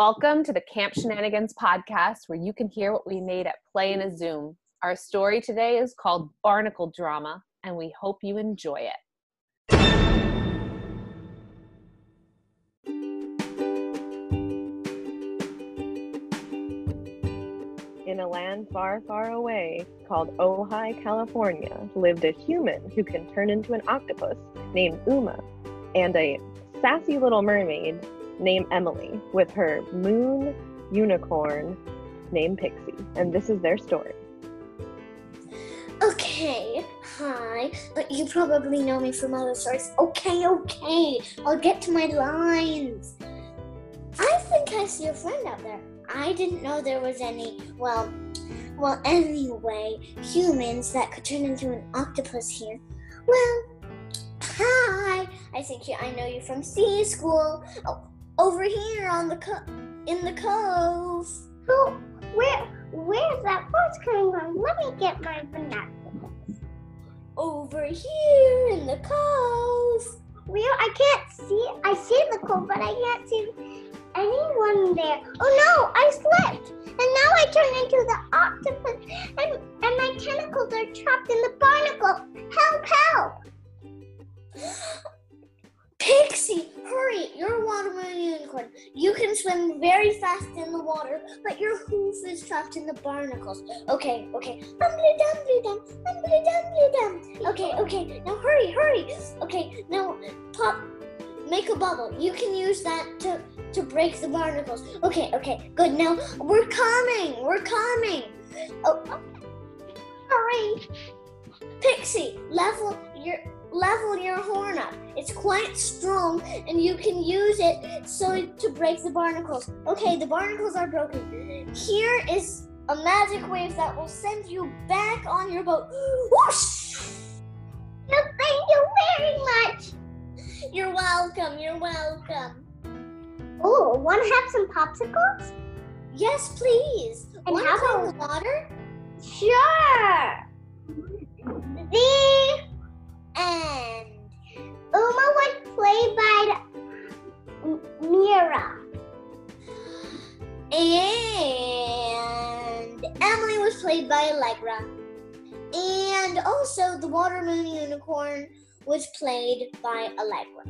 Welcome to the Camp Shenanigans podcast, where you can hear what we made at Play in a Zoom. Our story today is called Barnacle Drama, and we hope you enjoy it. In a land far, far away called Ojai, California, lived a human who can turn into an octopus named Uma and a sassy little mermaid named Emily with her moon unicorn named Pixie. And this is their story. Okay, hi, but you probably know me from other stories. Okay, okay, I'll get to my lines. I think I see a friend out there. I didn't know there was any, well, well, anyway, humans that could turn into an octopus here. Well, hi, I think you, I know you from sea school. Oh, over here on the co- in the cove. Oh, where where's that voice coming from? Let me get my binoculars. Over here in the cove. Well, I can't see. I see the cove, but I can't see anyone there. Oh no, I slipped, and now I turn into the octopus, and and my tentacles are trapped in You can swim very fast in the water, but your hoof is trapped in the barnacles. Okay, okay. Dumbly dumbly dum, dumbly dumbly dum. Okay, okay. Now hurry, hurry. Okay, now pop. Make a bubble. You can use that to to break the barnacles. Okay, okay. Good. Now we're coming. We're coming. Oh, hurry. Pixie, level your level your horn up. It's quite strong and you can use it so to break the barnacles. Okay, the barnacles are broken. Here is a magic wave that will send you back on your boat. Whoosh! No, thank you very much. You're welcome. You're welcome. Oh, want to have some popsicles? Yes, please. And how to about- water? Sure. Played by Mira. and Emily was played by Allegra. And also the water moon unicorn was played by Allegra.